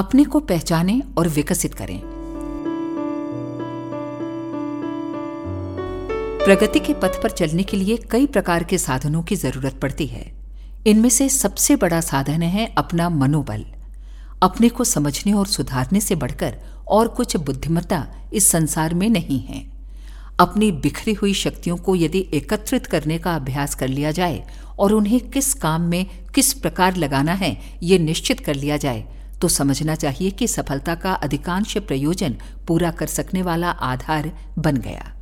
अपने को पहचानें और विकसित करें। प्रगति के पथ पर चलने के लिए कई प्रकार के साधनों की ज़रूरत पड़ती है। इनमें से सबसे बड़ा साधन है अपना मनोबल। अपने को समझने और सुधारने से बढ़कर और कुछ बुद्धिमत्ता इस संसार में नहीं है। अपनी बिखरी हुई शक्तियों को यदि एकत्रित करने का अभ्यास कर लिया जाए और उन्हें किस काम में किस प्रकार लगाना है, ये निश्चित कर लिया जाए तो समझना चाहिए कि सफलता का अधिकांश प्रयोजन पूरा कर सकने वाला आधार बन गया।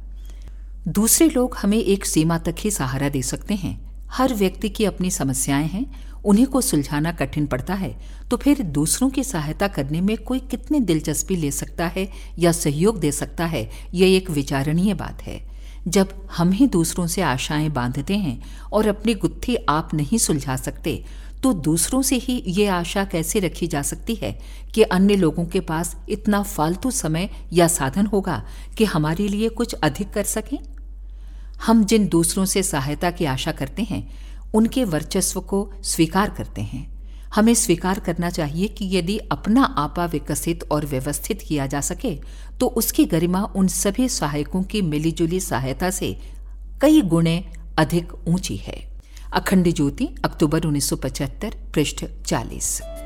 दूसरे लोग हमें एक सीमा तक ही सहारा दे सकते हैं। हर व्यक्ति की अपनी समस्याएँ हैं, उन्हीं को सुलझाना कठिन पड़ता है। तो फिर दूसरों की सहायता करने में कोई कितनी दिलचस्पी ले सकता है या सहयोग दे सकता है, यह एक विचारणीय बात है। जब हम ही दूसरों से आशाएँ बांधते हैं और अपनी गुत्थी आप नहीं सुलझा सकते तो दूसरों से ही ये आशा कैसे रखी जा सकती है कि अन्य लोगों के पास इतना फालतू समय या साधन होगा कि हमारे लिए कुछ अधिक कर सकें? हम जिन दूसरों से सहायता की आशा करते हैं, उनके वर्चस्व को स्वीकार करते हैं। हमें स्वीकार करना चाहिए कि यदि अपना आपा विकसित और व्यवस्थित किया जा सके तो उसकी गरिमा उन सभी सहायकों की मिलीजुली सहायता से कई गुणे अधिक ऊँची है। अखंड ज्योति अक्टूबर 1975 पृष्ठ 40